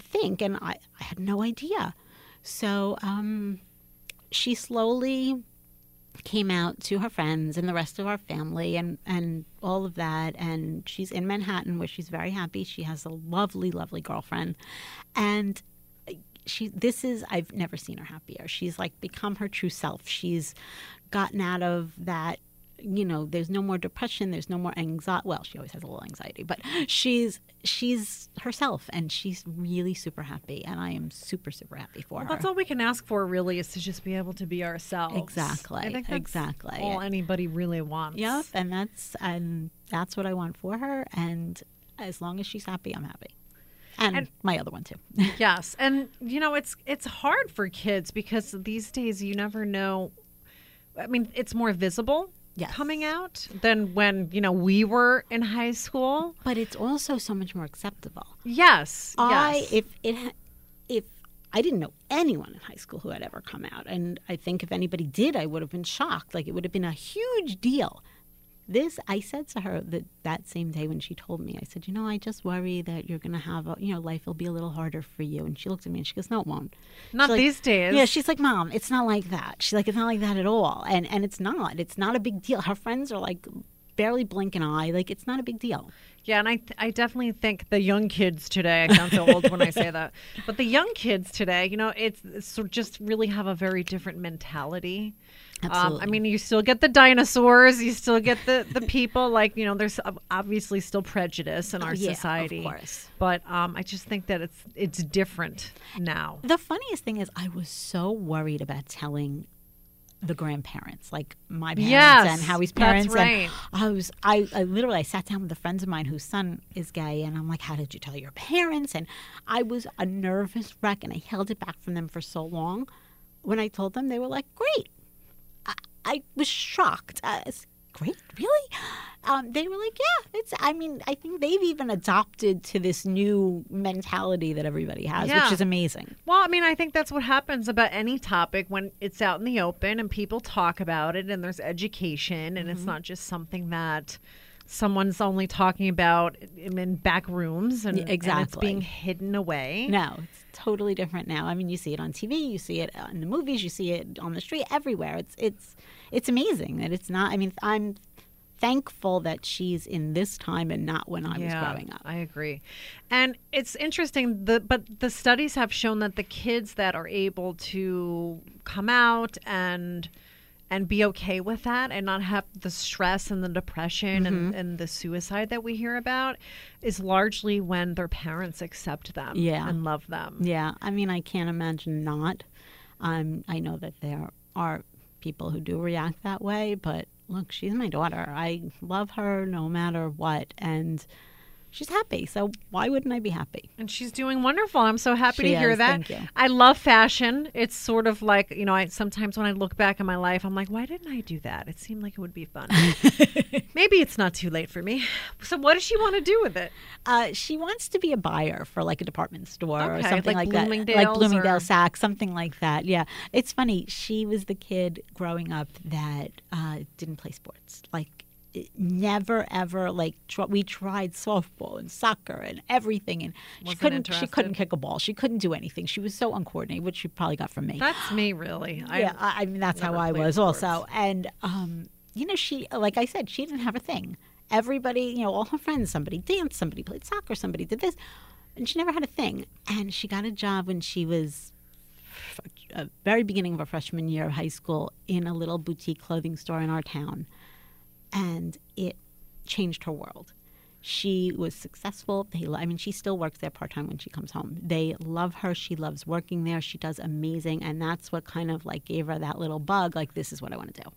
think, and I, I had no idea. So, um, she slowly came out to her friends and the rest of our family and and all of that. And she's in Manhattan where she's very happy. She has a lovely lovely girlfriend. And she this is I've never seen her happier. She's like become her true self. She's gotten out of that you know there's no more depression there's no more anxiety well she always has a little anxiety but she's she's herself and she's really super happy and i am super super happy for Well, her that's all we can ask for, really, is to just be able to be ourselves. Exactly, I think that's exactly. all anybody really wants. Yep, and that's and that's what I want for her. And as long as she's happy, I'm happy. And, And- my other one too. Yes, and you know it's it's hard for kids because these days you never know. I mean, it's more visible Yes. coming out than when you know we were in high school. but it's also so much more acceptable. Yes, I yes. if it if I didn't know anyone in high school who had ever come out, and I think if anybody did, I would have been shocked. Like it would have been a huge deal. This I said to her that that same day when she told me, I said, you know, I just worry that you're going to have a, you know, life will be a little harder for you. And she looked at me and she goes, no, it won't. Not She's like- these days. Yeah, she's like, Mom, it's not like that. She's like, it's not like that at all. And and it's not. It's not a big deal. Her friends are like barely blink an eye. Like it's not a big deal. Yeah, and I th- I definitely think the young kids today. I sound so old when I say that, but the young kids today, you know, it's, it's just really have a very different mentality. Um, I mean, you still get the dinosaurs, you still get the the people. Like you know, there's obviously still prejudice in our Oh, yeah, of society, course. but um, I just think that it's it's different now. The funniest thing is, I was so worried about telling the grandparents, like my parents Yes, and Howie's that's parents. right. And I was, I, I literally, I sat down with a friend of mine whose son is gay, and I'm like, "How did you tell your parents?" And I was a nervous wreck, and I held it back from them for so long. When I told them, they were like, "Great." I, was shocked. Uh, great, really? Um, they were like, "Yeah." It's. I mean, I think they've even adopted to this new mentality that everybody has, Yeah. which is amazing. Well, I mean, I think that's what happens about any topic when it's out in the open and people talk about it and there's education and Mm-hmm. it's not just something that someone's only talking about in, in back rooms and, Yeah, and it's exactly. being hidden away. No, it's totally different now. I mean, you see it on TV, you see it in the movies, you see it on the street, everywhere. It's it's it's amazing that it's not. I mean, I'm thankful that she's in this time and not when I was growing up. I agree. And it's interesting the but the studies have shown that the kids that are able to come out and and be okay with that and not have the stress and the depression Mm-hmm. and, and the suicide that we hear about is largely when their parents accept them Yeah. and love them. Yeah, I mean, I can't imagine not. Um, I know that there are people who do react that way, but look, she's my daughter. I love her no matter what, and she's happy. So why wouldn't I be happy? And she's doing wonderful. I'm so happy She to hear is. that. Thank you. I love fashion. It's sort of like, you know, I sometimes when I look back in my life, I'm like, why didn't I do that? It seemed like it would be fun. Maybe it's not too late for me. So what does she want to do with it? Uh, she wants to be a buyer for like a department store or something like like, that, like Bloomingdale's Bloomingdale or- Saks, something like that. Yeah, it's funny. She was the kid growing up that uh, didn't play sports. Like never ever like tr- we tried softball and soccer and everything, and she Wasn't couldn't. She couldn't kick a ball. She couldn't do anything. She was so uncoordinated, which she probably got from me That's me, really. yeah, I, I mean that's how I was sports. also, and um, you know, she like I said, she didn't have a thing. Everybody, you know, all her friends, somebody danced, somebody played soccer, somebody did this, and she never had a thing. And she got a job when she was a very beginning of her freshman year of high school in a little boutique clothing store in our town, and it changed her world. She was successful. They, I mean, she still works there part time when she comes home. They love her. She loves working there. She does amazing, and that's what kind of like gave her that little bug. Like, this is what I want to do.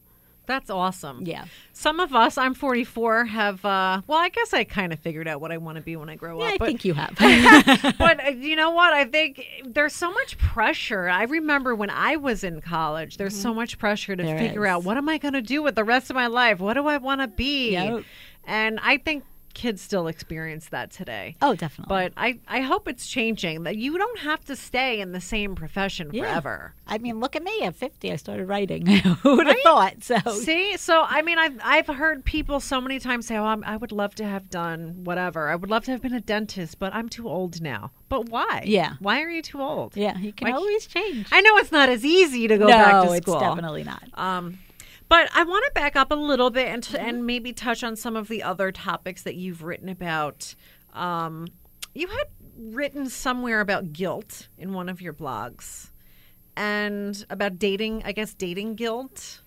That's awesome. Yeah. Some of us, I'm 44, have, uh, well, I guess I kind of figured out what I want to be when I grow Yeah, up. I but think you have. but uh, you know what? I think there's so much pressure. I remember when I was in college, there's so much pressure to Mm-hmm. There figure is. out what am I going to do with the rest of my life? What do I want to be? Yep. And I think kids still experience that today. oh, definitely. But I, I hope it's changing that you don't have to stay in the same profession Yeah. forever. I mean, look at me. At 50, I started writing. Who would have thought? So, See, so I mean, I've I've heard people so many times say, "Oh, I'm, I would love to have done whatever. I would love to have been a dentist, but I'm too old now." But why? Yeah. Why are you too old? yeah, you can Why- always change. I know it's not as easy to go no, back to school. it's definitely not. Um, But I want to back up a little bit and, t- and maybe touch on some of the other topics that you've written about. Um, you had written somewhere about guilt in one of your blogs and about dating, I guess, dating guilt.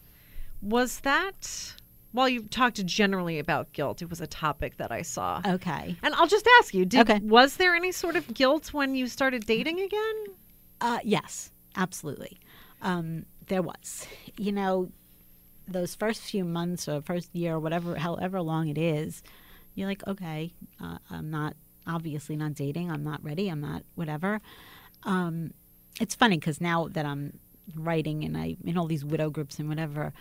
Was that, well, you talked generally about guilt. It was a topic that I saw. Okay. And I'll just ask you, did, Okay. was there any sort of guilt when you started dating again? Uh, yes, absolutely. Um, there was. You know, those first few months or first year or whatever, however long it is, you're like, okay, uh, I'm not obviously not dating. I'm not ready. I'm not whatever. Um, it's funny because now that I'm writing and I in all these widow groups and whatever,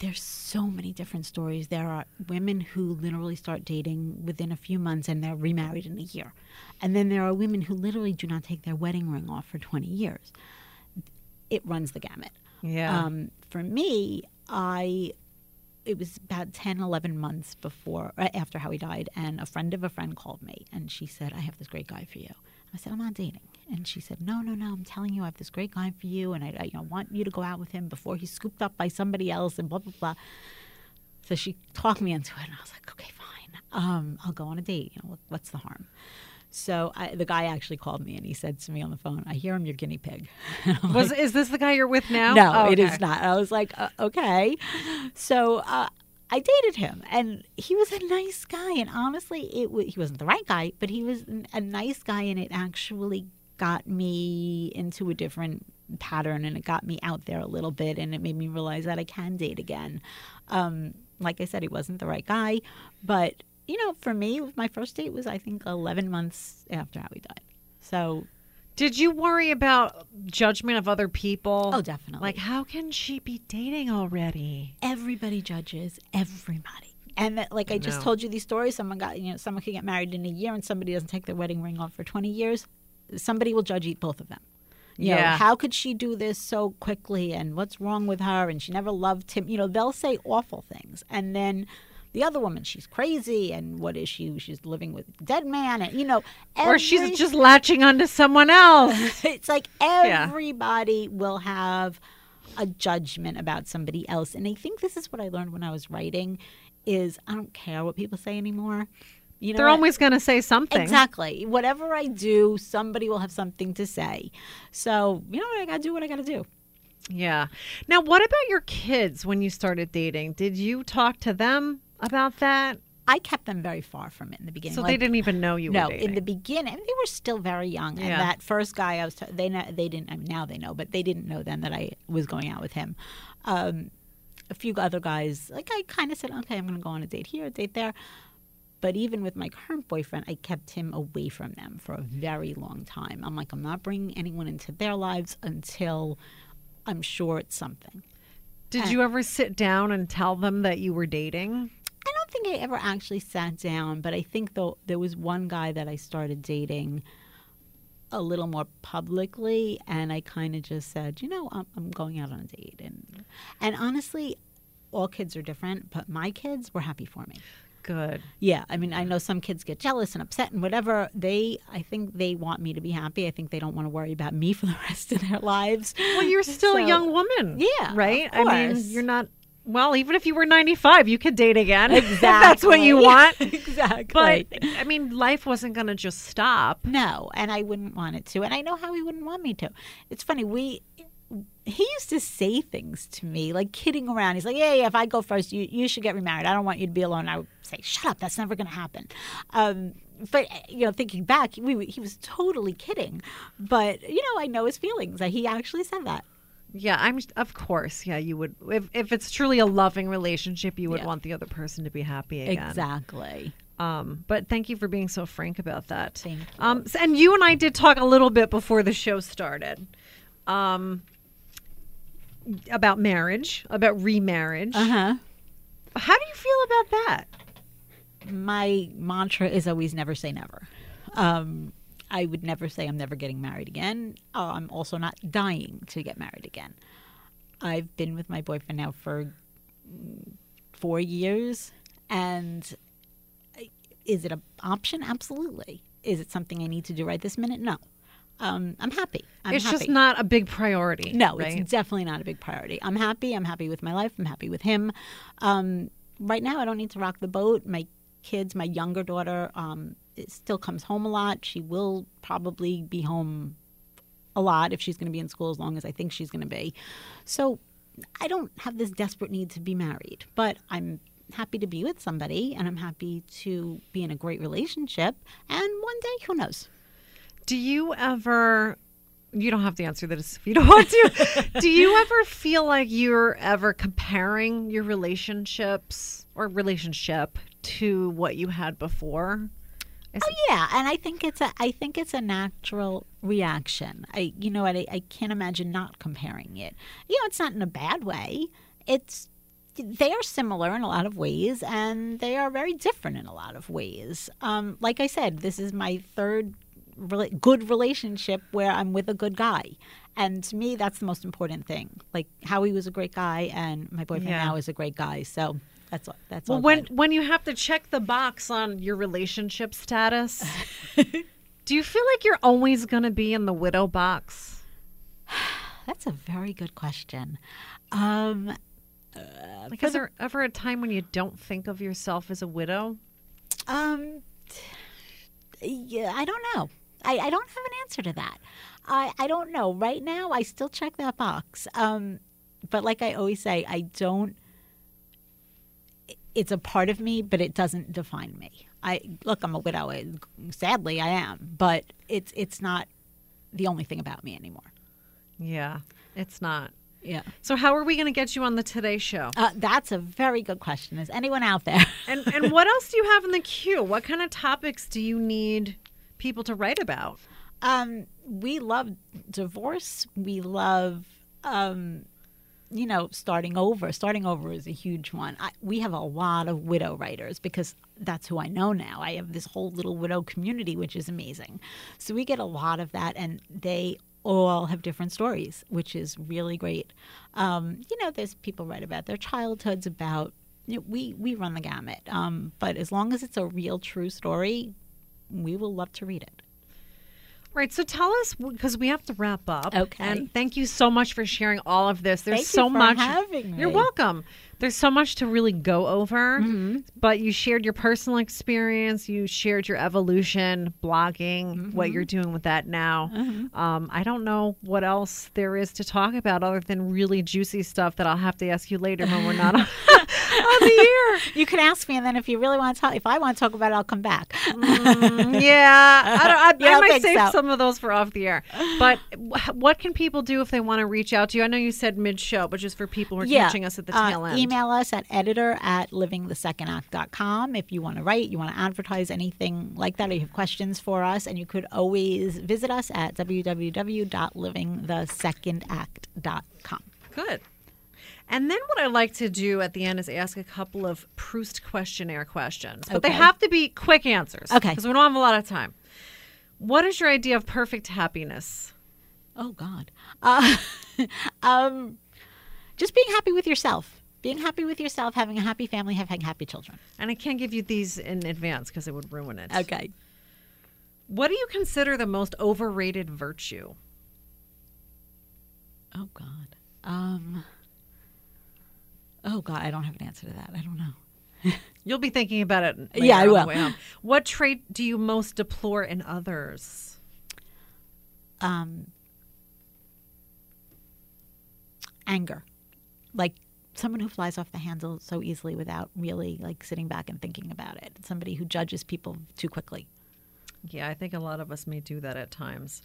there's so many different stories. There are women who literally start dating within a few months and they're remarried in a year. And then there are women who literally do not take their wedding ring off for 20 years. It runs the gamut. Yeah. Um, for me, I it was about 10 11 months before uh, after Howie died and a friend of a friend called me and she said I have this great guy for you. I said I'm not dating. And she said, "No, no, no. I'm telling you, I have this great guy for you, and I, I you know, want you to go out with him before he's scooped up by somebody else, and blah blah blah." So she talked me into it, and I was like, "Okay, fine. Um, I'll go on a date. You know, what, what's the harm?" So I, the guy actually called me, and he said to me on the phone, "I hear I'm your guinea pig." And I'm is this the guy you're with now? no, Oh, okay. is not. I was like, uh, okay. So uh, I dated him, and he was a nice guy. And honestly, it w- he wasn't the right guy, but he was n- a nice guy, and it actually got me into a different pattern, and it got me out there a little bit, and it made me realize that I can date again. Um, like I said, he wasn't the right guy, but you know, for me, my first date was I think 11 months after Howie died. So Did you worry about judgment of other people? Oh, definitely. Like, how can she be dating already? everybody judges everybody. And that, like I, just told you these stories, someone got you know someone could get married in a year, and somebody doesn't take their wedding ring off for twenty years. Somebody will judge both of them. You know, Yeah. how could she do this so quickly? And what's wrong with her? And she never loved him. You know, they'll say awful things, and then. The other woman, she's crazy, and what is she? She's living with a dead man, and you know, Or she's just latching onto someone else. it's like everybody will have a judgment about somebody else and i think this is what i learned when i was writing is i don't care what people say anymore you know They're what? always going to say something. exactly whatever i do somebody will have something to say so you know what i gotta do what i gotta do Yeah. Now, what about your kids when you started dating? Did you talk to them about that? i kept them very far from it in the beginning So Like, they didn't even know you no, in the beginning, they were still very young. And that first guy, I was t- they know, they didn't I mean, now they know, but they didn't know then that I was going out with him. Um, a few other guys, like I kind of said, okay, I'm going to go on a date here, a date there. But even with my current boyfriend, I kept him away from them for a very long time. I'm like, I'm not bringing anyone into their lives until I'm sure it's something. Did you ever sit down and tell them that you were dating? I think I ever actually sat down, but I think though there was one guy that I started dating a little more publicly, and I kind of just said, you know, I'm, I'm going out on a date, and and honestly, all kids are different, but my kids were happy for me. Good. Yeah, I mean, I know some kids get jealous and upset and whatever. They, I think they want me to be happy. I think they don't want to worry about me for the rest of their lives. Well, you're still a young woman. Yeah, Right? I mean, you're not. Well, even if you were 95, you could date again. Exactly. that's what you want. exactly. But, I mean, life wasn't going to just stop. No, and I wouldn't want it to. And I know how he wouldn't want me to. It's funny, we he used to say things to me, like kidding around. He's like, Yeah, yeah, if I go first, you, you should get remarried. I don't want you to be alone. I would say, Shut up, that's never gonna happen. Um but you know, thinking back, we, he was totally kidding. But you know, I know his feelings. That he actually said that. Yeah, I'm of course. Yeah, you would if if it's truly a loving relationship, you would Yeah. want the other person to be happy again. Exactly. Um, but thank you for being so frank about that. Thank you. Um, s- and you and I did talk a little bit before the show started. Um, about marriage, about remarriage. Uh huh. How do you feel about that? my mantra is always never say never. Um, I would never say I'm never getting married again. Uh, I'm also not dying to get married again. I've been with my boyfriend now for four years, and is it an option? Absolutely. Is it something I need to do right this minute? No. um, I'm happy. I'm it's happy. just not a big priority. No, right? it's definitely not a big priority. I'm happy. I'm happy with my life. I'm happy with him. Um, right now, I don't need to rock the boat. My kids, my younger daughter, um, still comes home a lot. She will probably be home a lot if she's going to be in school as long as I think she's going to be. So I don't have this desperate need to be married, but I'm happy to be with somebody and I'm happy to be in a great relationship. And one day, who knows? Do you ever? You don't have to answer this if you don't want to. Do you ever feel like you're ever comparing your relationships or relationship to what you had before? Is Oh yeah, and I think it's a I think it's a natural reaction. I you know what I, I can't imagine not comparing it. You know, it's not in a bad way. It's they are similar in a lot of ways, and they are very different in a lot of ways. Um, like I said, this is my third rela- good relationship where I'm with a good guy, and to me, that's the most important thing. Like Howie was a great guy, and my boyfriend Yeah. now is a great guy. So that's all. That's Well, when good. when you have to check the box on your relationship status, do you feel like you're always going to be in the widow box? That's a very good question. Um, Like, For is the- there ever a time when you don't think of yourself as a widow? Um, yeah, I don't know. I, I don't have an answer to that. I, I don't know. Right now, I still check that box. Um, but like I always say, I don't. It's a part of me, but it doesn't define me. I look. I'm a widow. Sadly, I am, but it's it's not the only thing about me anymore. Yeah, it's not. Yeah, So, how are we going to get you on the Today Show? uh, that's a very good question. Is anyone out there? And and what else do you have in the queue? What kind of topics do you need people to write about? Um, we love divorce. We love, um, you know, starting over. Starting over is a huge one. I, we have a lot of widow writers because that's who I know now. I have this whole little widow community, which is amazing. So we get a lot of that, and they all have different stories, which is really great. Um, you know, there's people write about their childhoods, about you know, we we run the gamut. Um, but as long as it's a real, true story, we will love to read it. Right. So tell us because we have to wrap up. Okay. And thank you so much for sharing all of this. There's Thank you so for much. You're welcome. There's so much to really go over, Mm-hmm. but you shared your personal experience. You shared your evolution, blogging, Mm-hmm. what you're doing with that now. Um, I don't know what else there is to talk about other than really juicy stuff that I'll have to ask you later when we're not on, on the air. You can ask me, and then if you really want to talk, if I want to talk about it, I'll come back. Mm, yeah, I, don't, I, You I might save so? some of those for off the air. But what can people do if they want to reach out to you? I know you said mid show, but just for people who are catching us at the uh, tail end. Email us at editor at livingthesecondact.com if you want to write, you want to advertise anything like that, or you have questions for us. And you could always visit us at www.livingthesecondact.com. Good. And then what I like to do at the end is ask a couple of Proust questionnaire questions, but they have to be quick answers. Okay. Because we don't have a lot of time. What is your idea of perfect happiness? Oh, God. Uh, um, just being happy with yourself. Being happy with yourself, having a happy family, having happy children. And I can't give you these in advance because it would ruin it. Okay. What do you consider the most overrated virtue? Oh, God. Um, oh, God. I don't have an answer to that. I don't know. You'll be thinking about it. Yeah, I will. What trait do you most deplore in others? um, anger, like someone who flies off the handle so easily without really like sitting back and thinking about it. Somebody who judges people too quickly. Yeah, I think a lot of us may do that at times.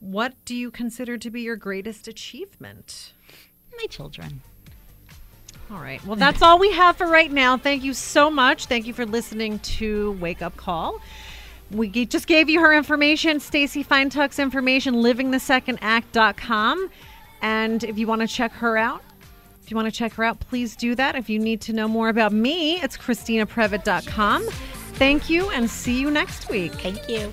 What do you consider to be your greatest achievement? My children. All right. Well, that's all we have for right now. Thank you so much. Thank you for listening to Wake Up Call. We just gave you her information, Stacy Feintuch's information, livingthesecondact.com. And if you want to check her out, if you want to check her out, please do that. If you need to know more about me, it's christinaprevite.com. Thank you and see you next week. Thank you.